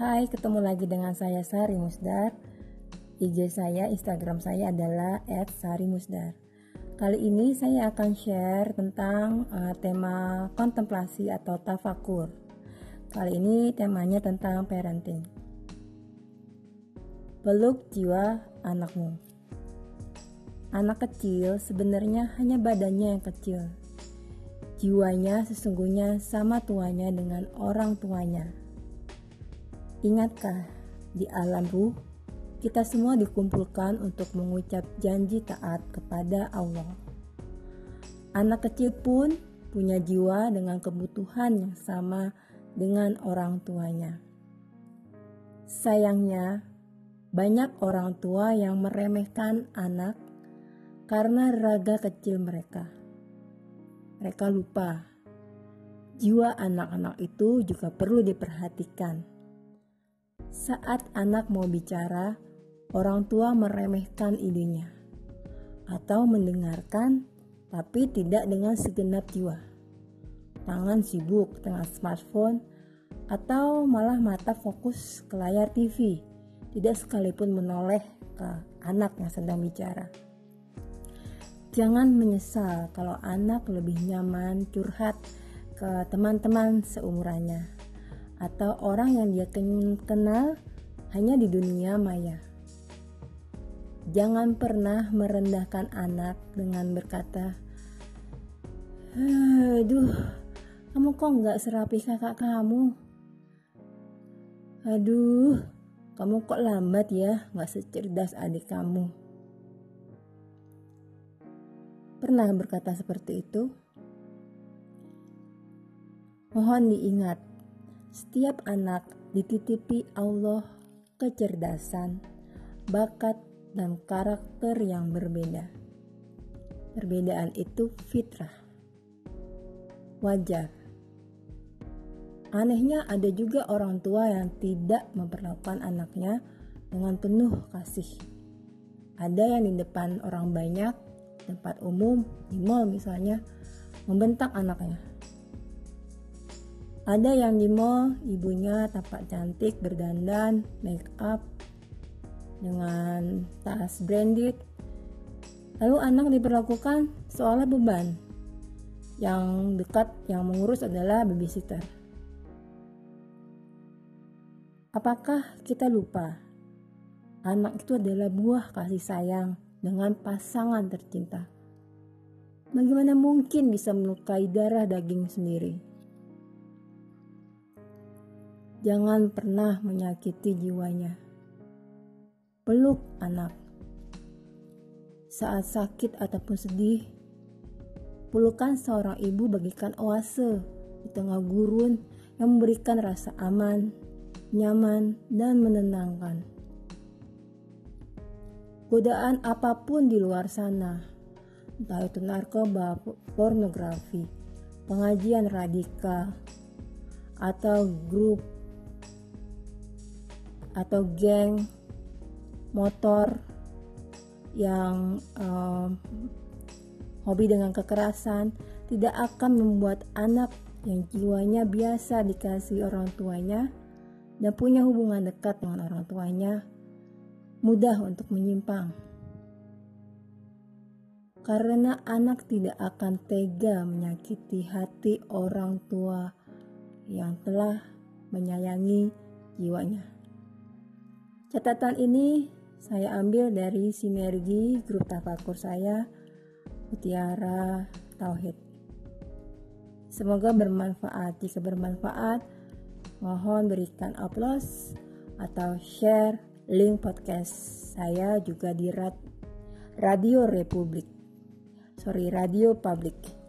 Hai, ketemu lagi dengan saya Sari Musdar. IG saya, Instagram saya adalah @sarimusdar. Kali ini saya akan share tentang uh, tema kontemplasi atau tafakur. Kali ini temanya tentang parenting. Peluk jiwa anakmu. Anak kecil sebenarnya hanya badannya yang kecil. Jiwanya sesungguhnya sama tuanya dengan orang tuanya Ingatkah di alam ruh kita semua dikumpulkan untuk mengucap janji taat kepada Allah. Anak kecil pun punya jiwa dengan kebutuhan yang sama dengan orang tuanya. Sayangnya, banyak orang tua yang meremehkan anak karena raga kecil mereka. Mereka lupa jiwa anak-anak itu juga perlu diperhatikan saat anak mau bicara, orang tua meremehkan idenya atau mendengarkan tapi tidak dengan segenap jiwa. Tangan sibuk dengan smartphone atau malah mata fokus ke layar TV, tidak sekalipun menoleh ke anak yang sedang bicara. Jangan menyesal kalau anak lebih nyaman curhat ke teman-teman seumurannya atau orang yang dia kenal hanya di dunia maya. Jangan pernah merendahkan anak dengan berkata, Aduh, kamu kok nggak serapi kakak kamu? Aduh, kamu kok lambat ya, nggak secerdas adik kamu. Pernah berkata seperti itu? Mohon diingat, setiap anak dititipi Allah kecerdasan, bakat, dan karakter yang berbeda. Perbedaan itu fitrah. Wajar. Anehnya ada juga orang tua yang tidak memperlakukan anaknya dengan penuh kasih. Ada yang di depan orang banyak, tempat umum, di mall misalnya, membentak anaknya ada yang di mall, ibunya tampak cantik, berdandan, make up, dengan tas branded. Lalu anak diperlakukan seolah beban. Yang dekat yang mengurus adalah babysitter. Apakah kita lupa? Anak itu adalah buah kasih sayang dengan pasangan tercinta. Bagaimana mungkin bisa melukai darah daging sendiri? Jangan pernah menyakiti jiwanya. Peluk anak. Saat sakit ataupun sedih, pelukan seorang ibu bagikan oase di tengah gurun yang memberikan rasa aman, nyaman, dan menenangkan. Godaan apa pun di luar sana, entah itu narkoba, pornografi, pengajian radikal, atau grup atau geng motor yang um, hobi dengan kekerasan tidak akan membuat anak yang jiwanya biasa dikasih orang tuanya dan punya hubungan dekat dengan orang tuanya mudah untuk menyimpang. Karena anak tidak akan tega menyakiti hati orang tua yang telah menyayangi jiwanya. Catatan ini saya ambil dari sinergi grup tafakur saya Mutiara Tauhid. Semoga bermanfaat. Jika bermanfaat, mohon berikan aplaus atau share link podcast saya juga di Radio Republik. Sorry, Radio Publik.